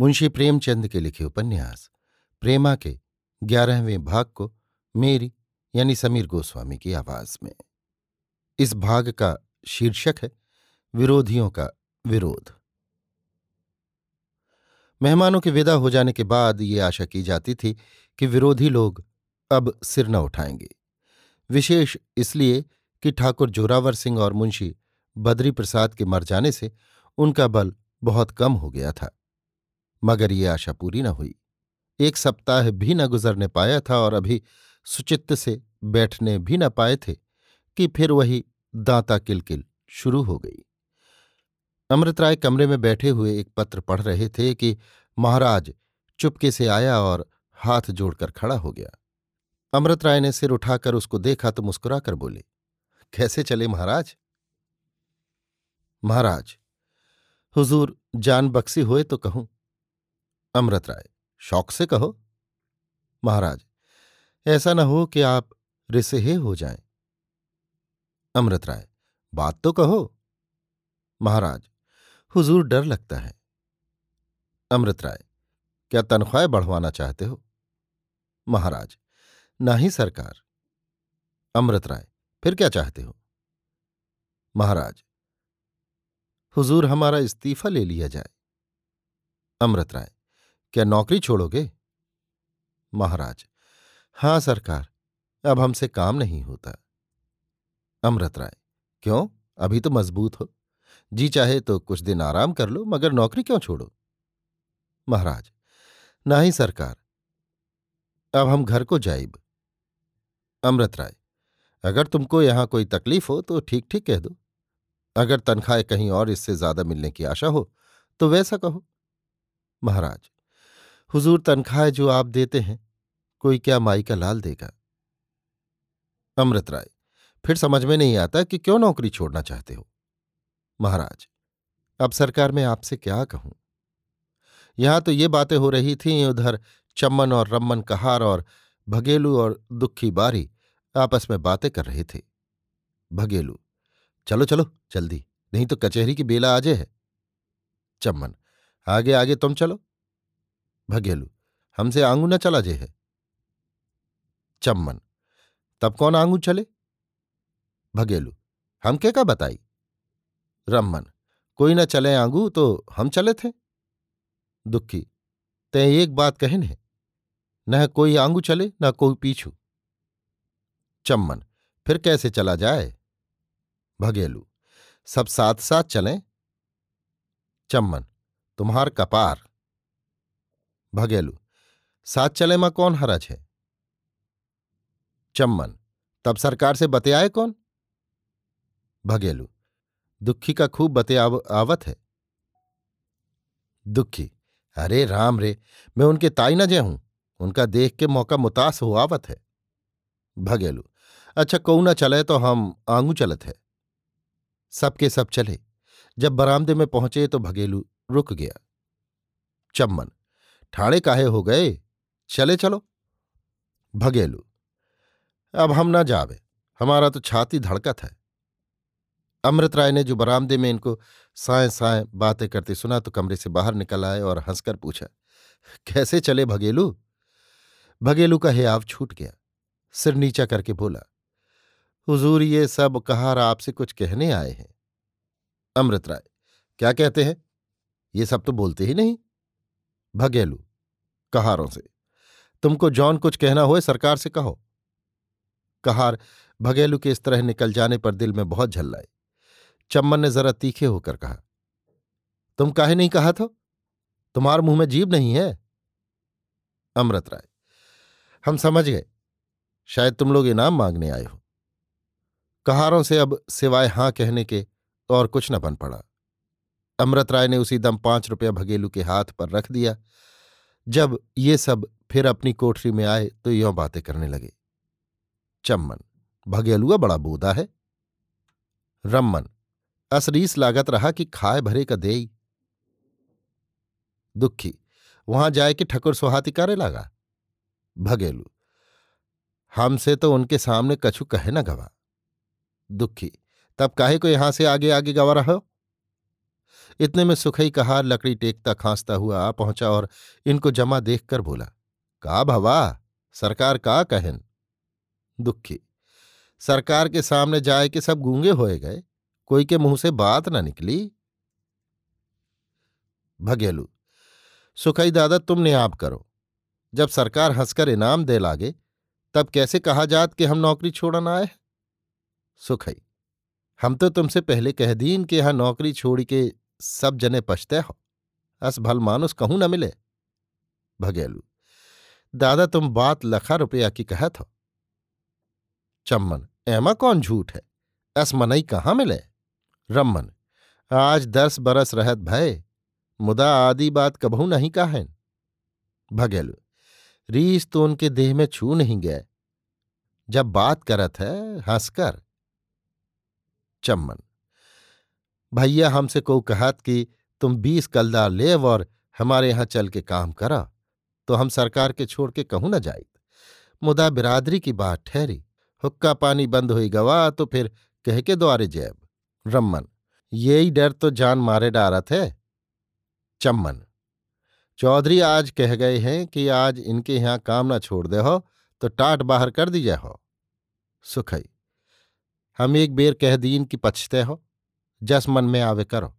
मुंशी प्रेमचंद के लिखे उपन्यास, प्रेमा के ग्यारहवें भाग को मेरी, यानी समीर गोस्वामी की आवाज़ में। इस भाग का शीर्षक है, विरोधियों का विरोध। मेहमानों के विदा हो जाने के बाद ये आशा की जाती थी कि विरोधी लोग अब सिर न उठाएँगे। विशेष इसलिए कि ठाकुर जोरावर सिंह और मुंशी बद्री प्रसाद के मर जाने से उनका बल बहुत कम हो गया था। मगर ये आशा पूरी न हुई। एक सप्ताह भी न गुजरने पाया था और अभी सुचित्त से बैठने भी न पाए थे कि फिर वही दांता किलकिल शुरू हो गई। अमृत राय कमरे में बैठे हुए एक पत्र पढ़ रहे थे कि महाराज चुपके से आया और हाथ जोड़कर खड़ा हो गया। अमृत राय ने सिर उठाकर उसको देखा तो मुस्कुराकर बोले, कैसे चले महाराज? महाराज, हुजूर जान बक्सी होए तो कहूँ अमृत राय। शौक से कहो। महाराज, ऐसा न हो कि आप रिसेहे हो जाएँ। अमृत राय, बात तो कहो। महाराज, हुजूर डर लगता है। अमृत राय, क्या तनख्वाह बढ़वाना चाहते हो? महाराज, ना ही सरकार। अमृत राय, फिर क्या चाहते हो? महाराज, हुजूर हमारा इस्तीफा ले लिया जाए। अमृत राय क्या नौकरी छोड़ोगे? महाराज, हाँ सरकार, अब हमसे काम नहीं होता। अमृत राय, क्यों? अभी तो मज़बूत हो। जी चाहे तो कुछ दिन आराम कर लो, मगर नौकरी क्यों छोड़ो? महाराज, ना ही सरकार। अब हम घर को जाइब। अमृत राय, अगर तुमको यहाँ कोई तकलीफ़ हो तो ठीक ठीक कह दो। अगर तनख्वाह कहीं और इससे ज़्यादा मिलने की आशा हो तो वैसा कहो। महाराज हुजूर तनख्वाह जो आप देते हैं, कोई क्या माई का लाल देगा? अमृत राय, फिर समझ में नहीं आता कि क्यों नौकरी छोड़ना चाहते हो? महाराज, अब सरकार में आपसे क्या कहूँ? यहाँ तो ये बातें हो रही थीं, उधर चम्मन और रम्मन कहार और भगेलू और दुखी बारी आपस में बातें कर रहे थे। भगेलू, चलो चलो, जल्दी, नहीं तो कचहरी की बेला आजे है। चम्मन, आगे आगे तुम चलो। भगेलू, हमसे आंगू न चला जे है। चम्मन, तब कौन आंगू चले? भगेलू, हम के का बताई? रम्मन, कोई न चले आंगू तो हम चले थे। दुखी, ते एक बात कहन है, न कोई आंगू चले, न कोई पीछू। चम्मन, फिर कैसे चला जाए? भगेलू, सब साथ साथ चलें? चम्मन, तुम्हार कपार भगेलू साथ चले माँ कौन हरज है चम्मन तब सरकार से बतियाए कौन भगेलू दुखी का खूब बतियाव आवत है दुखी अरे राम रे मैं उनके ताई न जय हूँ उनका देख के मौका मुतास हो आवत है भगेलू अच्छा कौ ना चले तो हम आंगू चलत है सबके सब चले जब बरामदे में पहुँचे तो भगेलू रुक गया चम्मन ठाणे काहे हो गए? चले चलो। भगेलू, अब हम ना जावे, हमारा तो छाती धड़कत है। अमृत राय ने जो बरामदे में इनको साए साए बातें करते सुना तो कमरे से बाहर निकल आए और हंसकर पूछा, कैसे चले भगेलू? भगेलू का हियाव छूट गया, सिर नीचा करके बोला, हुजूर, ये सब कहार आपसे कुछ कहने आए हैं? अमृत राय, क्या कहते हैं? ये सब तो बोलते ही नहीं। भगेलू, कहारों से। तुमको जॉन कुछ कहना होए सरकार से कहो। कहार भगेलू के इस तरह निकल जाने पर दिल में बहुत झल्लाए। चम्मन ने जरा तीखे होकर कहा, तुम काहे नहीं कहा था? तुम्हार मुँह में जीव नहीं है? अमृत राय, हम समझ गए। शायद तुम लोग इनाम मांगने आए हो। कहारों से अब सिवाय हाँ कहने के और कुछ न बन पड़ा। अमृत राय ने उसी दम पाँच रुपया भगेलू के हाथ पर रख दिया। जब ये सब फिर अपनी कोठरी में आए तो यों बातें करने लगे। चम्मन, भगेलुआ बड़ा बूदा है। रम्मन, असरीस लागत रहा कि खाए भरे का दे दुखी, वहाँ जाए कि ठकुर सुहाती करे लगा? भगेलू, हमसे तो उनके सामने कछु कहे न गवा। दुखी, तब काहे को यहाँ से आगे आगे गवा रहो इतने में सुखई कहार लकड़ी टेकता खांसता हुआ आ पहुँचा और इनको जमा देखकर बोला, का भवा? सरकार का कहन? दुखी, सरकार के सामने जाए के सब गूँगे होए गए, कोई के मुँह से बात न निकली? भगेलू, सुखई दादा तुमने आप करो। जब सरकार हंसकर इनाम दे लागे, तब कैसे कहा जात कि हम नौकरी छोड़न आए सुखई, हम तो तुमसे पहले कह दीन कि यहाँ नौकरी छोड़ के सब जने पछते हो। अस भल मानुस कहूँ न मिले। भगेलू, दादा तुम बात लखा रुपया की कहत हो। चम्मन एमा कौन झूठ है? अस मनई कहाँ मिले? रम्मन, आज दस बरस रहत भय मुदा आदि बात कबहू नहीं काहन। भगेलू, रीस तो उनके देह में छू नहीं गए। जब बात करत है, हंसकर। चम्मन भैया हमसे को कहत कि, तुम बीस कलदार लेव और हमारे यहाँ चल के काम करा तो हम सरकार के छोड़ के कहूँ न जाइत मुदा बिरादरी की बात ठहरी। हुक्का पानी बंद हुई गवा तो फिर कह के द्वारे जैब। रम्मन यही डर तो जान मारे डारत है? चम्मन, चौधरी आज कह गए हैं कि आज इनके यहाँ काम न छोड़ दे हो तो टाट बाहर कर दी जाए हो। सुखई, हम एक बेर कह दीन कि पछते हो। जस मन में आवे करो।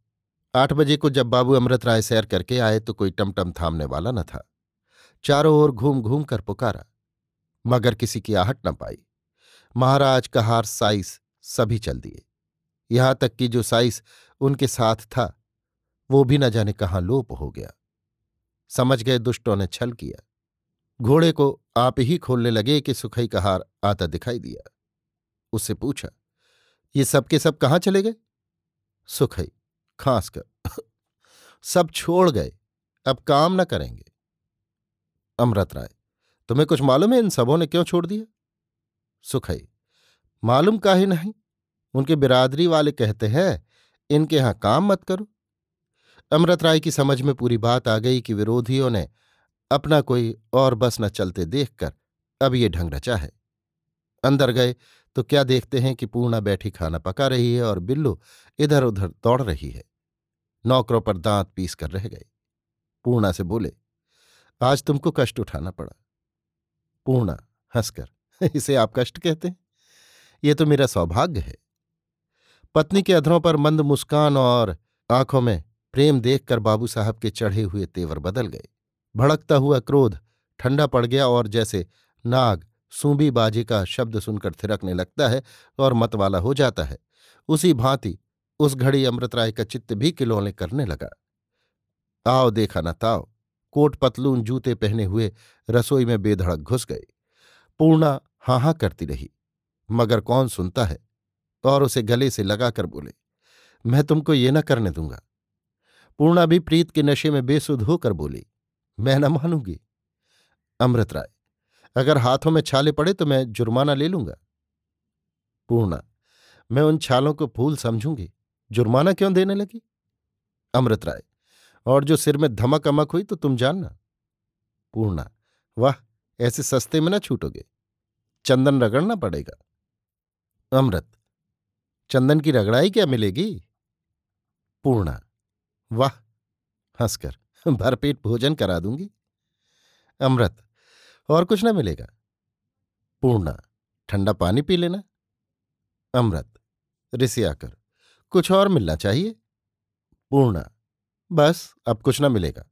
आठ बजे को जब बाबू अमृत राय सैर करके आए तो कोई टमटम थामने वाला न था। चारों ओर घूम घूम कर पुकारा, मगर किसी की आहट न पाई। महाराज का हार साइस सभी चल दिए। यहाँ तक कि जो साइस उनके साथ था, वो भी न जाने कहाँ लोप हो गया। समझ गए दुष्टों ने छल किया। घोड़े को आप ही खोलने लगे कि सुखई का हार आता दिखाई दिया। उससे पूछा, ये सबके सब कहाँ चले गए? सुखई खांस कर सब छोड़ गए, अब काम न करेंगे। अमृत राय, तुम्हें कुछ मालूम है इन सबों ने क्यों छोड़ दिया? सुखई मालूम काहे नहीं। उनके बिरादरी वाले कहते हैं, इनके यहाँ काम मत करो। अमृत राय की समझ में पूरी बात आ गई कि विरोधियों ने अपना कोई और बस न चलते देखकर अब ये ढंग रचा है। अंदर गए तो क्या देखते हैं कि पूर्णा बैठी खाना पका रही है और बिल्लू इधर उधर दौड़ रही है। नौकरों पर दांत पीस कर रह गए पूर्णा से बोले, आज तुमको कष्ट उठाना पड़ा। पूर्णा हंसकर, इसे आप कष्ट कहते हैं? ये तो मेरा सौभाग्य है। पत्नी के अधरों पर मंद मुस्कान और आँखों में प्रेम देखकर बाबू साहब के चढ़े हुए तेवर बदल गए। भड़कता हुआ क्रोध ठंडा पड़ गया और जैसे नाग सूंबी बाजी का शब्द सुनकर थिरकने लगता है और मतवाला हो जाता है। उसी भांति उस घड़ी अमृत राय का चित्त भी किलोले करने लगा। आओ देखा न ताओ, कोट पतलून जूते पहने हुए रसोई में बेधड़क घुस गए पूर्णा हाँ हाँ करती रही, मगर कौन सुनता है? और उसे गले से लगाकर बोले, मैं तुमको ये न करने दूँगा। पूर्णा भी प्रीत के नशे में बेसुध होकर बोली, मैं न मानूँगी। अमृत राय अगर हाथों में छाले पड़े तो मैं जुर्माना ले लूँगा। पूर्णा, मैं उन छालों को फूल समझूँगी। जुर्माना क्यों देने लगी? अमृत राय, और जो सिर में धमक अमक हुई तो तुम जानना। पूर्णा, वाह, ऐसे सस्ते में ना छूटोगे। चंदन रगड़ना पड़ेगा। अमृत, चंदन की रगड़ाई क्या मिलेगी? पूर्णा, वाह, हंसकर, भरपेट भोजन करा दूँगी। अमृत और कुछ ना मिलेगा। पूर्णा, ठंडा पानी पी लेना। अमृत रिसियाकर कुछ और मिलना चाहिए? पूर्णा, बस, अब कुछ ना मिलेगा।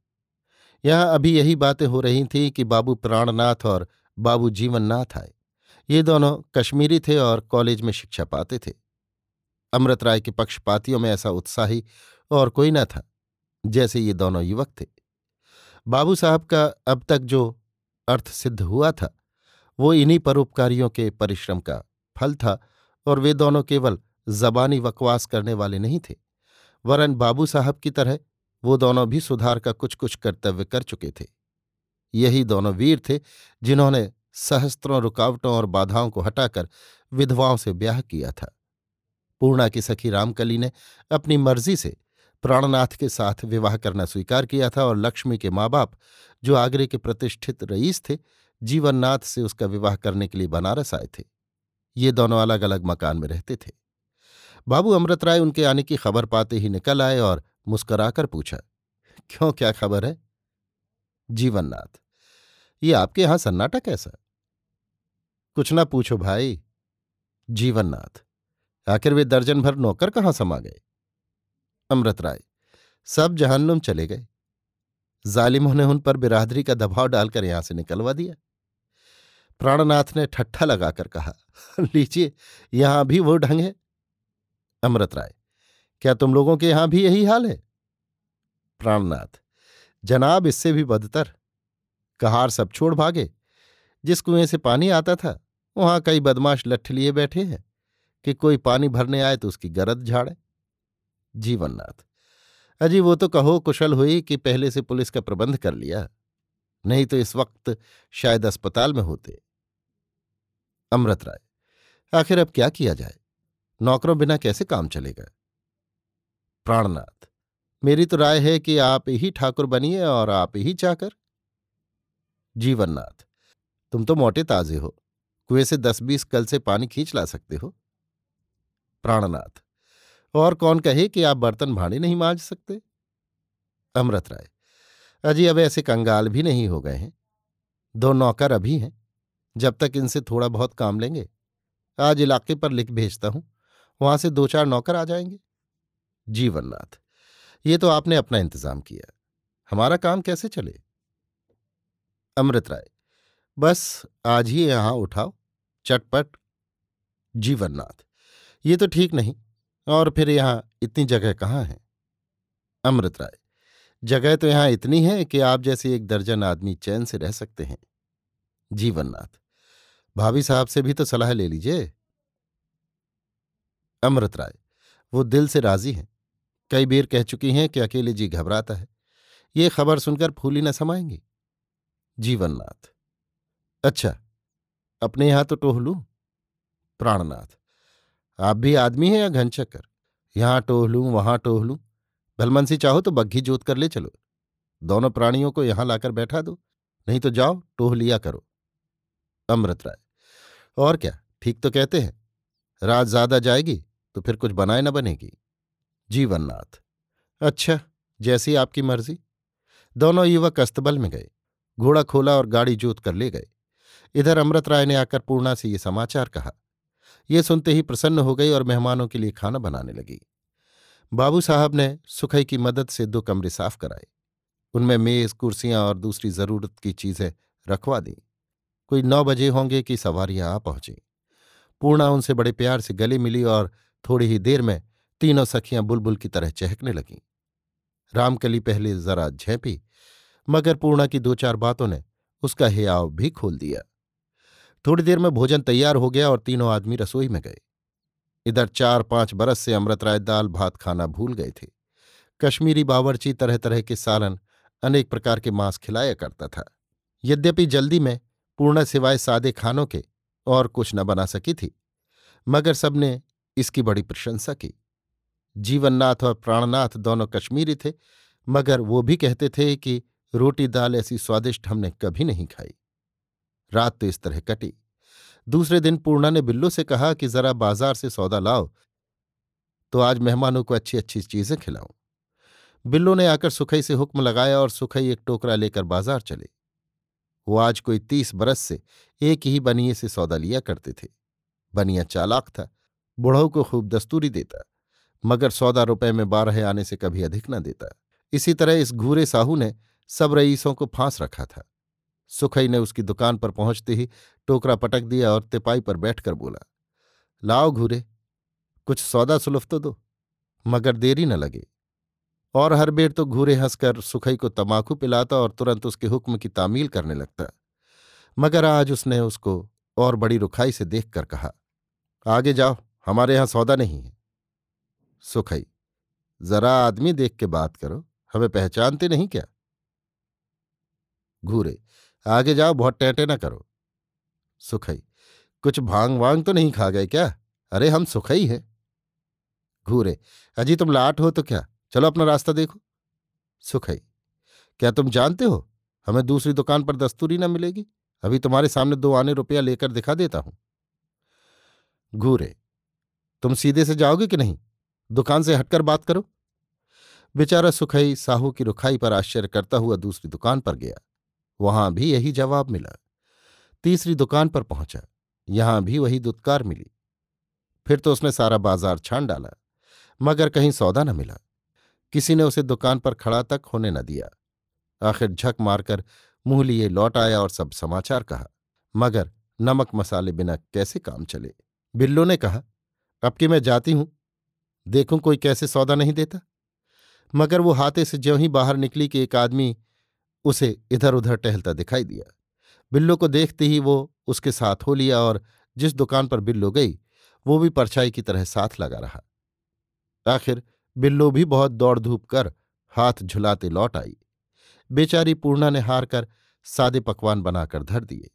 यहाँ अभी यही बातें हो रही थी कि बाबू प्राणनाथ और बाबू जीवननाथ आए। ये दोनों कश्मीरी थे और कॉलेज में शिक्षा पाते थे। अमृत राय के पक्षपातियों में ऐसा उत्साही और कोई न था, जैसे ये दोनों युवक थे। बाबू साहब का अब तक जो अर्थ सिद्ध हुआ था। वो इन्हीं परोपकारियों के परिश्रम का फल था और वे दोनों केवल जबानी वकवास करने वाले नहीं थे। वरन बाबू साहब की तरह वो दोनों भी सुधार का कुछ कुछ कर्तव्य कर चुके थे। यही दोनों वीर थे जिन्होंने सहस्त्रों रुकावटों और बाधाओं को हटाकर विधवाओं से ब्याह किया था। पूर्णा की सखी रामकली ने अपनी मर्ज़ी से प्राणनाथ के साथ विवाह करना स्वीकार किया था और लक्ष्मी के माँ बाप जो आगरे के प्रतिष्ठित रईस थे, जीवननाथ से उसका विवाह करने के लिए बनारस आए थे। ये दोनों अलग अलग मकान में रहते थे। बाबू अमृत राय उनके आने की खबर पाते ही निकल आए और मुस्कराकर पूछा, क्यों, क्या खबर है? जीवननाथ, ये आपके यहाँ सन्नाटा कैसा? कुछ ना पूछो भाई, जीवननाथ, आखिर वे दर्जन भर नौकर कहाँ समा गए? अमृत राय। सब जहन्नुम चले गए। जालिमों ने उन पर बिरादरी का दबाव डालकर यहाँ से निकलवा दिया। प्राणनाथ ने ठट्ठा लगाकर कहा, लीजिए, यहाँ भी वो ढंग है? अमृत राय, क्या तुम लोगों के यहाँ भी यही हाल है? प्राणनाथ, जनाब, इससे भी बदतर। कहार सब छोड़ भागे। जिस कुएँ से पानी आता था, वहाँ कई बदमाश लठ लिए बैठे हैं कि कोई पानी भरने आए तो उसकी गरद झाड़े। जीवननाथ। अजी, वो तो कहो कुशल हुई कि पहले से पुलिस का प्रबंध कर लिया। नहीं तो इस वक्त शायद अस्पताल में होते। अमृत राय, आखिर अब क्या किया जाए? नौकरों बिना कैसे काम चलेगा? प्राणनाथ, मेरी तो राय है कि आप ही ठाकुर बनिए और आप ही चाकर जीवननाथ, तुम तो मोटे ताजे हो। कुएँ से दस बीस कल से पानी खींच ला सकते हो। प्राणनाथ और कौन कहे कि आप बर्तन भाड़े नहीं मांज सकते? अमृत राय, अजी अब ऐसे कंगाल भी नहीं हो गए हैं। दो नौकर अभी हैं, जब तक इनसे थोड़ा बहुत काम लेंगे। आज इलाके पर लिख भेजता हूँ, वहाँ से दो चार नौकर आ जाएँगे। जीवननाथ, ये तो आपने अपना इंतज़ाम किया, हमारा काम कैसे चले? अमृत राय, बस आज ही यहाँ उठाओ, चटपट। जीवननाथ, ये तो ठीक नहीं। और फिर यहाँ इतनी जगह कहाँ है? अमृत राय, जगह तो यहाँ इतनी है कि आप जैसे एक दर्जन आदमी चैन से रह सकते हैं। जीवननाथ, भाभी साहब से भी तो सलाह ले लीजिए। अमृत राय, वो दिल से राज़ी हैं। कई बेर कह चुकी हैं कि अकेले जी घबराता है। ये खबर सुनकर फूली न समाएँगी। जीवननाथ अच्छा अपने यहाँ तो टोह लू? प्राणनाथ आप भी आदमी हैं या घन चक्कर? यहाँ टोह लूँ, वहाँ टोह लूँ। भलमनसी चाहो तो बग्घी जोत कर ले चलो। दोनों प्राणियों को यहाँ लाकर बैठा दो। नहीं तो जाओ, टोह लिया करो। अमृत राय। और क्या? ठीक तो कहते हैं। रात ज़्यादा जाएगी तो फिर कुछ बनाए न बनेगी। जीवननाथ। अच्छा जैसी आपकी मर्ज़ी। दोनों युवक अस्तबल में गए। घोड़ा खोला और गाड़ी जोत कर ले गए। इधर अमृत राय ने आकर पूर्णा से ये समाचार कहा। ये सुनते ही प्रसन्न हो गई और मेहमानों के लिए खाना बनाने लगी। बाबू साहब ने सुखई की मदद से दो कमरे साफ़ कराए। उनमें मेज, कुर्सियाँ और दूसरी ज़रूरत की चीज़ें रखवा दी। कोई नौ बजे होंगे कि सवारियाँ आ पहुँची। पूर्णा उनसे बड़े प्यार से गले मिली और थोड़ी ही देर में तीनों सखियाँ बुलबुल की तरह चहकने लगीं। रामकली पहले जरा झेपी, मगर पूर्णा की दो चार बातों ने उसका हियाव भी खोल दिया। थोड़ी देर में भोजन तैयार हो गया और तीनों आदमी रसोई में गए। इधर चार पाँच बरस से अमृत राय दाल भात खाना भूल गए थे। कश्मीरी बावर्ची तरह तरह के सालन अनेक प्रकार के मांस खिलाया करता था। यद्यपि जल्दी में पूर्ण सिवाय सादे खानों के और कुछ न बना सकी थी, मगर सबने इसकी बड़ी प्रशंसा की। जीवननाथ और प्राणनाथ दोनों कश्मीरी थे, मगर वो भी कहते थे कि रोटी दाल ऐसी स्वादिष्ट हमने कभी नहीं खाई। रात तो इस तरह कटी। दूसरे दिन पूर्णा ने बिल्लो से कहा कि जरा बाज़ार से सौदा लाओ तो आज मेहमानों को अच्छी अच्छी चीज़ें खिलाऊं। बिल्लो ने आकर सुखई से हुक्म लगाया और सुखई एक टोकरा लेकर बाज़ार चले। वो आज कोई तीस बरस से एक ही बनिए से सौदा लिया करते थे। बनिया चालाक था, बुढ़ऊ को खूब दस्तूरी देता, मगर सौदा रुपए में बारह आने से कभी अधिक न देता। इसी तरह इस घूरे साहू ने सब रईसों को फांस रखा था। सुखई ने उसकी दुकान पर पहुँचते ही टोकरा पटक दिया और तिपाई पर बैठकर बोला, लाओ घूरे, कुछ सौदा सुलफ तो दो, मगर देरी न लगे। और हर बेर तो घूरे हंसकर सुखई को तमाकू पिलाता और तुरंत उसके हुक्म की तामील करने लगता। मगर आज उसने उसको और बड़ी रुखाई से देखकर कहा, आगे जाओ, हमारे यहाँ सौदा नहीं है। सुखई, जरा आदमी देख के बात करो, हमें पहचानते नहीं क्या? घूरे आगे जाओ, बहुत टेंटे ना करो। सुखई, कुछ भाँग वांग तो नहीं खा गए क्या? अरे, हम सुखई हैं। घूरे, अजी तुम लाट हो तो क्या? चलो अपना रास्ता देखो। सुखई, क्या तुम जानते हो, हमें दूसरी दुकान पर दस्तूरी ना मिलेगी? अभी तुम्हारे सामने दो आने रुपया लेकर दिखा देता हूँ। घूरे, तुम सीधे से जाओगे कि नहीं? दुकान से हटकर बात करो। बेचारा सुखई साहू की रुखाई पर आश्चर्य करता हुआ दूसरी दुकान पर गया। वहाँ भी यही जवाब मिला। तीसरी दुकान पर पहुँचा, यहाँ भी वही दुत्कार मिली। फिर तो उसने सारा बाज़ार छान डाला, मगर कहीं सौदा न मिला। किसी ने उसे दुकान पर खड़ा तक होने न दिया। आखिर झक मारकर मुँह लिए लौट आया और सब समाचार कहा, मगर नमक मसाले बिना कैसे काम चले? बिल्लो ने कहा, अब कि मैं जाती हूँ, देखूँ कोई कैसे सौदा नहीं देता। मगर वो हाथे से ज्यों ही बाहर निकली कि एक आदमी उसे इधर उधर टहलता दिखाई दिया। बिल्लो को देखते ही वो उसके साथ हो लिया और जिस दुकान पर बिल्लो गई, वो भी परछाई की तरह साथ लगा रहा। आखिर बिल्लो भी बहुत दौड़ धूप कर हाथ झुलाते लौट आई। बेचारी पूर्णा ने हार कर सादे पकवान बनाकर धर दिए।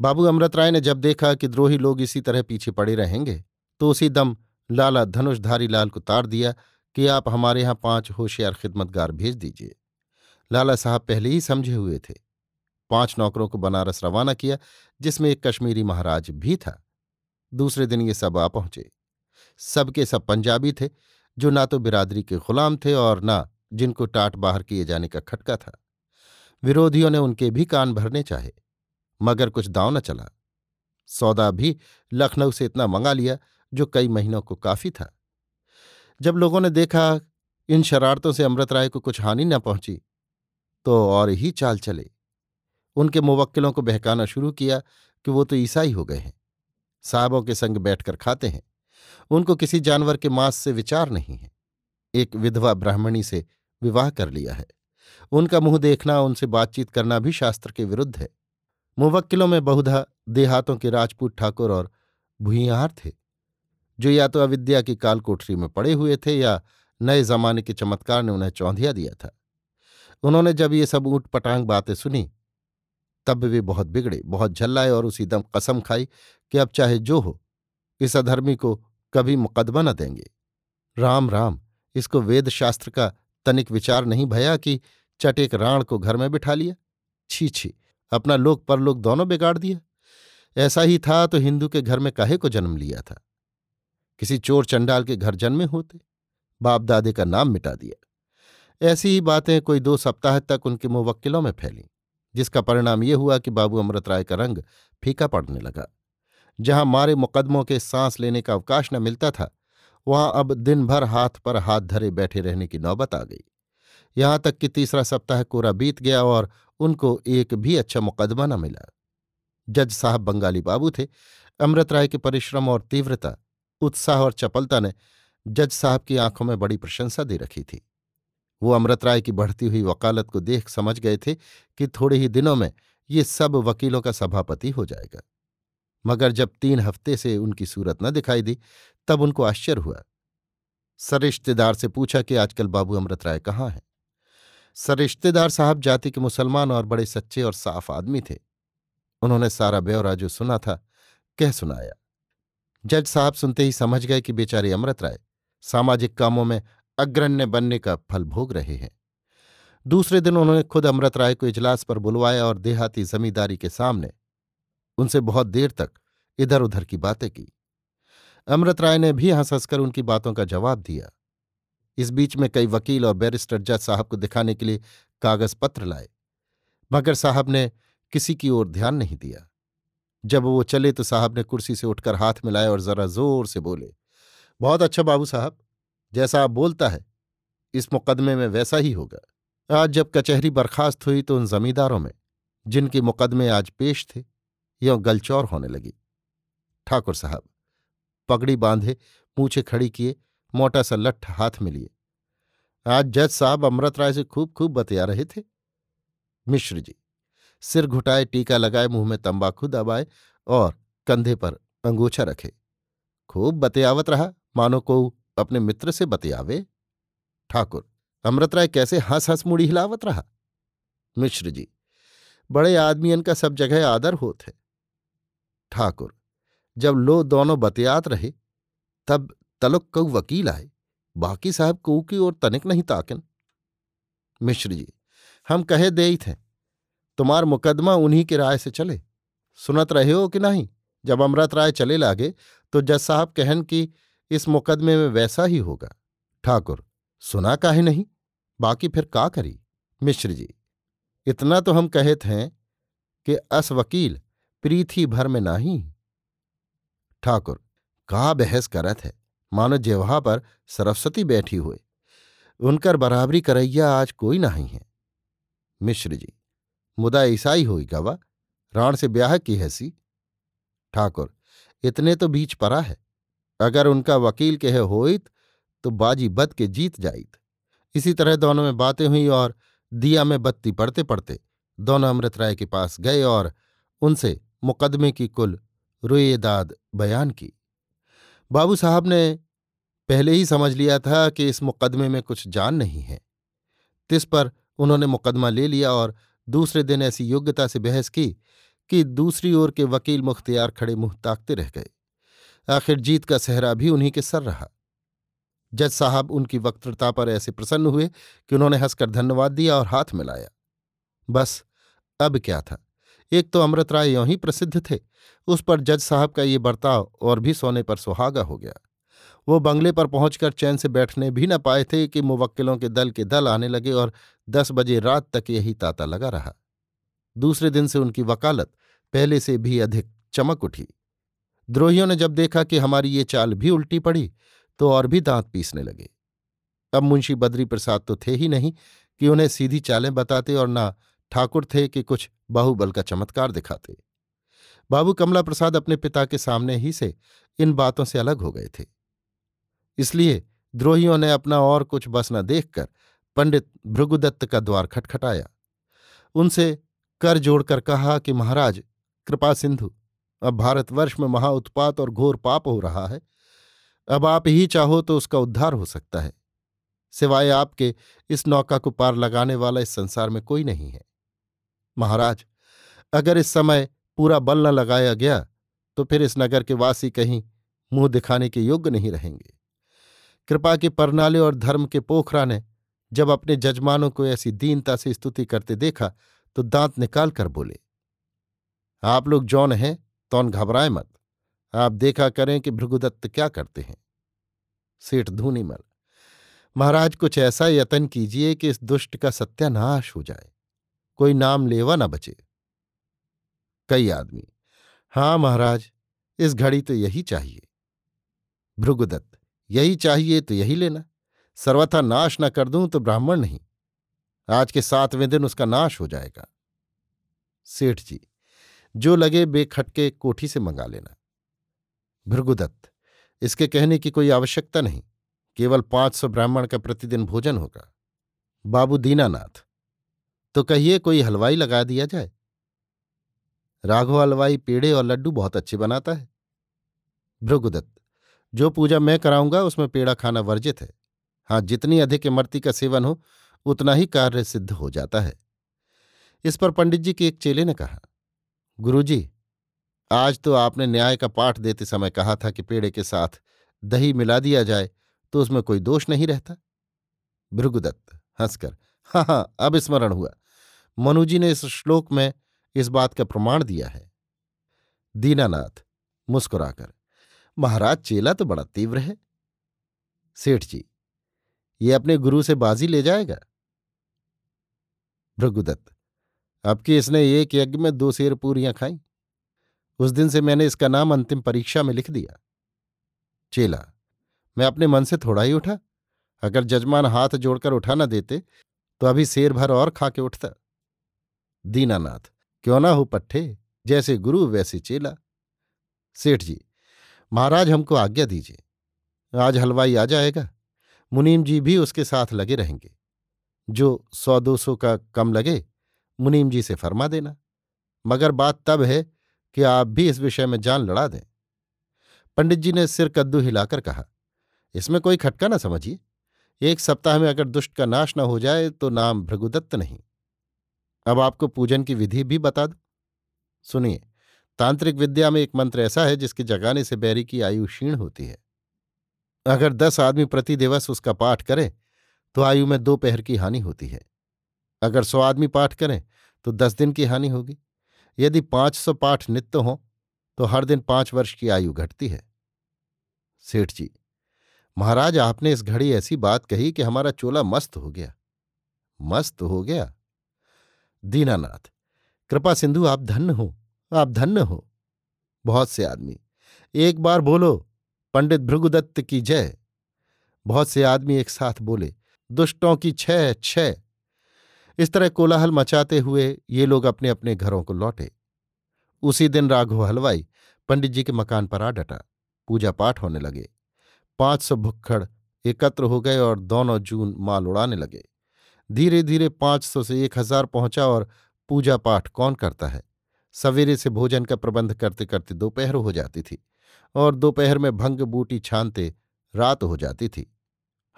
बाबू अमृत राय ने जब देखा कि द्रोही लोग इसी तरह पीछे पड़े रहेंगे तो उसी दम लाला धनुषधारी लाल को तार दिया कि आप हमारे यहाँ पाँच होशियार खिदमतगार भेज दीजिए। लाला साहब पहले ही समझे हुए थे। पाँच नौकरों को बनारस रवाना किया, जिसमें एक कश्मीरी महाराज भी था। दूसरे दिन ये सब आ पहुँचे। सबके सब पंजाबी थे, जो ना तो बिरादरी के गुलाम थे और ना जिनको टाट बाहर किए जाने का खटका था। विरोधियों ने उनके भी कान भरने चाहे, मगर कुछ दांव न चला। सौदा भी लखनऊ से इतना मंगा लिया, जो कई महीनों को काफ़ी था। जब लोगों ने देखा, इन शरारतों से अमृत राय को कुछ हानि न पहुँची तो और ही चाल चले। उनके मुवक्किलों को बहकाना शुरू किया कि वो तो ईसाई हो गए हैं, साहबों के संग बैठकर खाते हैं। उनको किसी जानवर के मांस से विचार नहीं है। एक विधवा ब्राह्मणी से विवाह कर लिया है। उनका मुँह देखना, उनसे बातचीत करना भी शास्त्र के विरुद्ध है। मुवक्किलों में बहुधा देहातों के राजपूत ठाकुर और भूइयार थे, जो या तो अविद्या की काल कोठरी में पड़े हुए थे या नए जमाने के चमत्कार ने उन्हें चौंधिया दिया था। उन्होंने जब ये सब ऊट पटांग बातें सुनी, तब वे बहुत बिगड़े, बहुत झल्लाए और उसी दम कसम खाई कि अब चाहे जो हो, इस अधर्मी को कभी मुकदमा न देंगे। राम राम, इसको वेद शास्त्र का तनिक विचार नहीं भया कि चटेक राण को घर में बिठा लिया? छी छी, अपना लोक परलोक दोनों बिगाड़ दिया। ऐसा ही था तो हिंदू के घर में काहे को जन्म लिया था? किसी चोर चंडाल के घर जन्मे होते, बाप दादे का नाम मिटा दिया। ऐसी ही बातें कोई दो सप्ताह तक उनके मुवक्किलों में फैलीं, जिसका परिणाम ये हुआ कि बाबू अमृत राय का रंग फीका पड़ने लगा। जहाँ मारे मुकदमों के सांस लेने का अवकाश न मिलता था, वहाँ अब दिन भर हाथ पर हाथ धरे बैठे रहने की नौबत आ गई। यहाँ तक कि तीसरा सप्ताह कोरा बीत गया और उनको एक भी अच्छा मुकदमा न मिला। जज साहब बंगाली बाबू थे। अमृत राय के परिश्रम और तीव्रता, उत्साह और चपलता ने जज साहब की आँखों में बड़ी प्रशंसा दे रखी थी। वो अमृत राय की बढ़ती हुई वकालत को देख समझ गए थे कि थोड़े ही दिनों में ये सब वकीलों का सभापति हो जाएगा। मगर जब तीन हफ़्ते से उनकी सूरत न दिखाई दी, तब उनको आश्चर्य हुआ। सरिश्तेदार से पूछा कि आजकल बाबू अमृत राय कहाँ हैं? सरिश्तेदार साहब जाति के मुसलमान और बड़े सच्चे और साफ़ आदमी थे। उन्होंने सारा ब्यौरा जो सुना था, कह सुनाया। जज साहब सुनते ही समझ गए कि बेचारे अमृत राय सामाजिक कामों में अग्रण्य बनने का फल भोग रहे हैं। दूसरे दिन उन्होंने खुद अमृत राय को इजलास पर बुलवाया और देहाती जमींदारी के सामने उनसे बहुत देर तक इधर उधर की बातें की। अमृत राय ने भी हंस हंसकर उनकी बातों का जवाब दिया। इस बीच में कई वकील और बैरिस्टर जज साहब को दिखाने के लिए कागज़ पत्र लाए, मगर साहब ने किसी की ओर ध्यान नहीं दिया। जब वो चले तो साहब ने कुर्सी से उठकर हाथ मिलाए और जरा ज़ोर से बोले, बहुत अच्छा बाबू साहब जैसा आप बोलता है, इस मुकदमे में वैसा ही होगा। आज जब कचहरी बर्खास्त हुई तो उन जमींदारों में, जिनके मुकदमे आज पेश थे, यों गलचौर होने लगी। ठाकुर साहब, पगड़ी बांधे, पूछे खड़ी किए, मोटा सा लठ हाथ में लिए। आज जज साहब अमृत राय से खूब खूब बतिया रहे थे। मिश्र जी, सिर घुटाए, टीका लगाए, मुँह में तंबाकू दबाए और कंधे पर अंगूछा रखे। खूब बतियावत रहा, मानो को अपने मित्र से बतियावे। ठाकुर, अमृत राय कैसे हंस हंस मुड़ी हिलावत रहा? मिश्र जी, बड़े आदमियन का सब जगह आदर होत है। ठाकुर, जब लो दोनों बतियात रहे, तब तलुक कऊ वकील आए, बाकी साहब कऊ की ओर तनिक नहीं ताकन। मिश्र जी, हम कहे दे थे तुम्हार मुकदमा उन्हीं की राय से चले। सुनत रहे हो कि नहीं? जब अमृत राय चले लागे तो जज साहब कहन कि इस मुकदमे में वैसा ही होगा। ठाकुर, सुना काहे नहीं? बाकी फिर का करी? मिश्र जी, इतना तो हम कहे थे कि अस वकील प्रीथी भर में नाही। ठाकुर, का बहस करत है? मानो जेवहा पर सरस्वती बैठी हुए। उनकर बराबरी करैया आज कोई नहीं है। मिश्र जी, मुदा ईसाई हुई गवा, राण से ब्याह की हैसी ठाकुर, इतने तो बीच परा है। अगर उनका वकील कहे होइत तो बाजी बद के जीत जाइत। इसी तरह दोनों में बातें हुई और दिया में बत्ती पड़ते पड़ते दोनों अमृत राय के पास गए और उनसे मुकदमे की कुल रुएदाद बयान की। बाबू साहब ने पहले ही समझ लिया था कि इस मुकदमे में कुछ जान नहीं है। तिस पर उन्होंने मुकदमा ले लिया और दूसरे दिन ऐसी योग्यता से बहस की कि दूसरी ओर के वकील मुख्तियार खड़े मुँह ताकते रह गए। आखिर जीत का सहरा भी उन्हीं के सर रहा। जज साहब उनकी वक्तृता पर ऐसे प्रसन्न हुए कि उन्होंने हंसकर धन्यवाद दिया और हाथ मिलाया। बस, अब क्या था? एक तो अमृत राय यों ही प्रसिद्ध थे। उस पर जज साहब का ये बर्ताव और भी सोने पर सुहागा हो गया। वो बंगले पर पहुंचकर चैन से बैठने भी न पाए थे कि मुवक्किलों के दल के दल आने लगे और दस बजे रात तक यही ताता लगा रहा। दूसरे दिन से उनकी वकालत पहले से भी अधिक चमक उठी। द्रोहियों ने जब देखा कि हमारी ये चाल भी उल्टी पड़ी तो और भी दांत पीसने लगे। अब मुंशी बद्री प्रसाद तो थे ही नहीं कि उन्हें सीधी चालें बताते और ना ठाकुर थे कि कुछ बाहुबल का चमत्कार दिखाते। बाबू कमला प्रसाद अपने पिता के सामने ही से इन बातों से अलग हो गए थे। इसलिए द्रोहियों ने अपना और कुछ बस न देखकर पंडित भृगुदत्त का द्वार खटखटाया। उनसे कर जोड़कर कहा कि महाराज, कृपा सिंधु अब भारतवर्ष में महाउत्पात और घोर पाप हो रहा है। अब आप ही चाहो तो उसका उद्धार हो सकता है। सिवाय आपके, इस नौका को पार लगाने वाला इस संसार में कोई नहीं है। महाराज, अगर इस समय पूरा बल न लगाया गया तो फिर इस नगर के वासी कहीं मुँह दिखाने के योग्य नहीं रहेंगे। कृपा के परनाले और धर्म के पोखरा ने जब अपने जजमानों को ऐसी दीनता से स्तुति करते देखा तो दांत निकाल कर बोले, आप लोग जौन हैं तौन घबराए मत। आप देखा करें कि भृगुदत्त क्या करते हैं। सेठ धूनीमल, महाराज कुछ ऐसा यतन कीजिए कि इस दुष्ट का सत्यानाश हो जाए। कोई नाम लेवा न बचे। कई आदमी, हाँ महाराज, इस घड़ी तो यही चाहिए। भृगुदत्त, यही चाहिए तो यही लेना। सर्वथा नाश न कर दूँ तो ब्राह्मण नहीं। आज के सातवें दिन उसका नाश हो जाएगा। सेठ जी जो लगे बेखटके कोठी से मंगा लेना। भृगुदत्त, इसके कहने की कोई आवश्यकता नहीं। केवल पाँच सौ ब्राह्मण का प्रतिदिन भोजन होगा। बाबू दीनानाथ तो कहिए कोई हलवाई लगा दिया जाए? राघव हलवाई पेड़े और लड्डू बहुत अच्छे बनाता है। भृगुदत्त, जो पूजा मैं कराऊँगा उसमें पेड़ा खाना वर्जित है। हाँ जितनी अधिक इमरती का सेवन हो, उतना ही कार्य सिद्ध हो जाता है। इस पर पंडित जी के एक चेले ने कहा गुरुजी, आज तो आपने न्याय का पाठ देते समय कहा था कि पेड़े के साथ दही मिला दिया जाए तो उसमें कोई दोष नहीं रहता। भृगुदत्त हंसकर हाँ हाँ अब स्मरण हुआ। मनुजी ने इस श्लोक में इस बात का प्रमाण दिया है। दीनानाथ मुस्कुराकर, महाराज, चेला तो बड़ा तीव्र है। सेठ जी, ये अपने गुरु से बाजी ले जाएगा? भृगुदत्त अब कि इसने एक यज्ञ में दो शेर पूरियाँ खाई। उस दिन से मैंने इसका नाम अंतिम परीक्षा में लिख दिया। चेला, मैं अपने मन से थोड़ा ही उठा। अगर जजमान हाथ जोड़कर उठा न देते तो अभी शेर भर और खा के उठता। दीनानाथ, क्यों ना हो पट्ठे? जैसे गुरु, वैसे चेला। सेठ जी, महाराज हमको आज्ञा दीजिए। आज हलवाई आ जाएगा। मुनीम जी भी उसके साथ लगे रहेंगे। जो सौ दो सौ का कम लगे मुनीम जी से फरमा देना। मगर बात तब है कि आप भी इस विषय में जान लड़ा दें। पंडित जी ने सिर कद्दू हिलाकर कहा, इसमें कोई खटका ना समझिए। एक सप्ताह में अगर दुष्ट का नाश न हो जाए तो नाम भृगुदत्त नहीं। अब आपको पूजन की विधि भी बता दो। सुनिए, तांत्रिक विद्या में एक मंत्र ऐसा है जिसके जगाने से बैरी की आयु क्षीण होती है। अगर दस आदमी प्रति दिवस उसका पाठ करें तो आयु में दो पहर की हानि होती है। अगर सौ आदमी पाठ करें तो दस दिन की हानि होगी। यदि पाँच सौ पाठ नित्य हों तो हर दिन पाँच वर्ष की आयु घटती है। सेठ जी, महाराज, आपने इस घड़ी ऐसी बात कही कि हमारा चोला मस्त हो गया। मस्त हो गया? दीनानाथ, कृपा सिंधु, आप धन्य हो, आप धन्य हो। बहुत से आदमी, एक बार बोलो, पंडित भृगुदत्त की जय। बहुत से आदमी एक साथ बोले, दुष्टों की छह छह। इस तरह कोलाहल मचाते हुए ये लोग अपने अपने घरों को लौटे। उसी दिन राघव हलवाई पंडित जी के मकान पर आ डटा। पूजा पाठ होने लगे। पाँच सौ भुक्खड़ एकत्र हो गए और दोनों जून माल उड़ाने लगे। धीरे धीरे पाँच सौ से एक हज़ार पहुँचा और पूजा पाठ कौन करता है? सवेरे से भोजन का प्रबंध करते करते दोपहर हो जाती थी और दोपहर में भंग बूटी छानते रात हो जाती थी।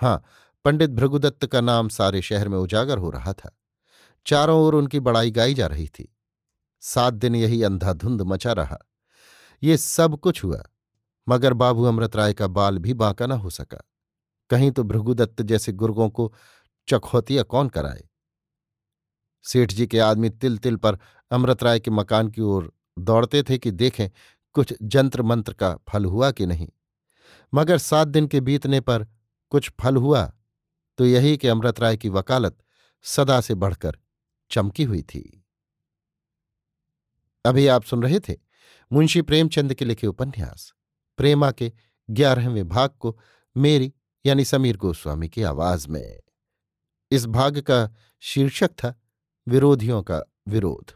हाँ पंडित भृगुदत्त का नाम सारे शहर में उजागर हो रहा था। चारों ओर उनकी बड़ाई गाई जा रही थी। सात दिन यही अंधाधुंध मचा रहा। ये सब कुछ हुआ, मगर बाबू अमृत राय का बाल भी बांका न हो सका। कहीं तो भृगुदत्त जैसे गुर्गों को चखौतिया कौन कराए? सेठ जी के आदमी तिल तिल पर अमृत राय के मकान की ओर दौड़ते थे कि देखें कुछ जंत्र मंत्र का फल हुआ कि नहीं। मगर सात दिन के बीतने पर कुछ फल हुआ तो यही कि अमृत राय की वकालत सदा से बढ़कर चमकी हुई थी। अभी आप सुन रहे थे मुंशी प्रेमचंद के लिखे उपन्यास, प्रेमा के ग्यारहवें भाग को मेरी यानी समीर गोस्वामी की आवाज़ में। इस भाग का शीर्षक था विरोधियों का विरोध।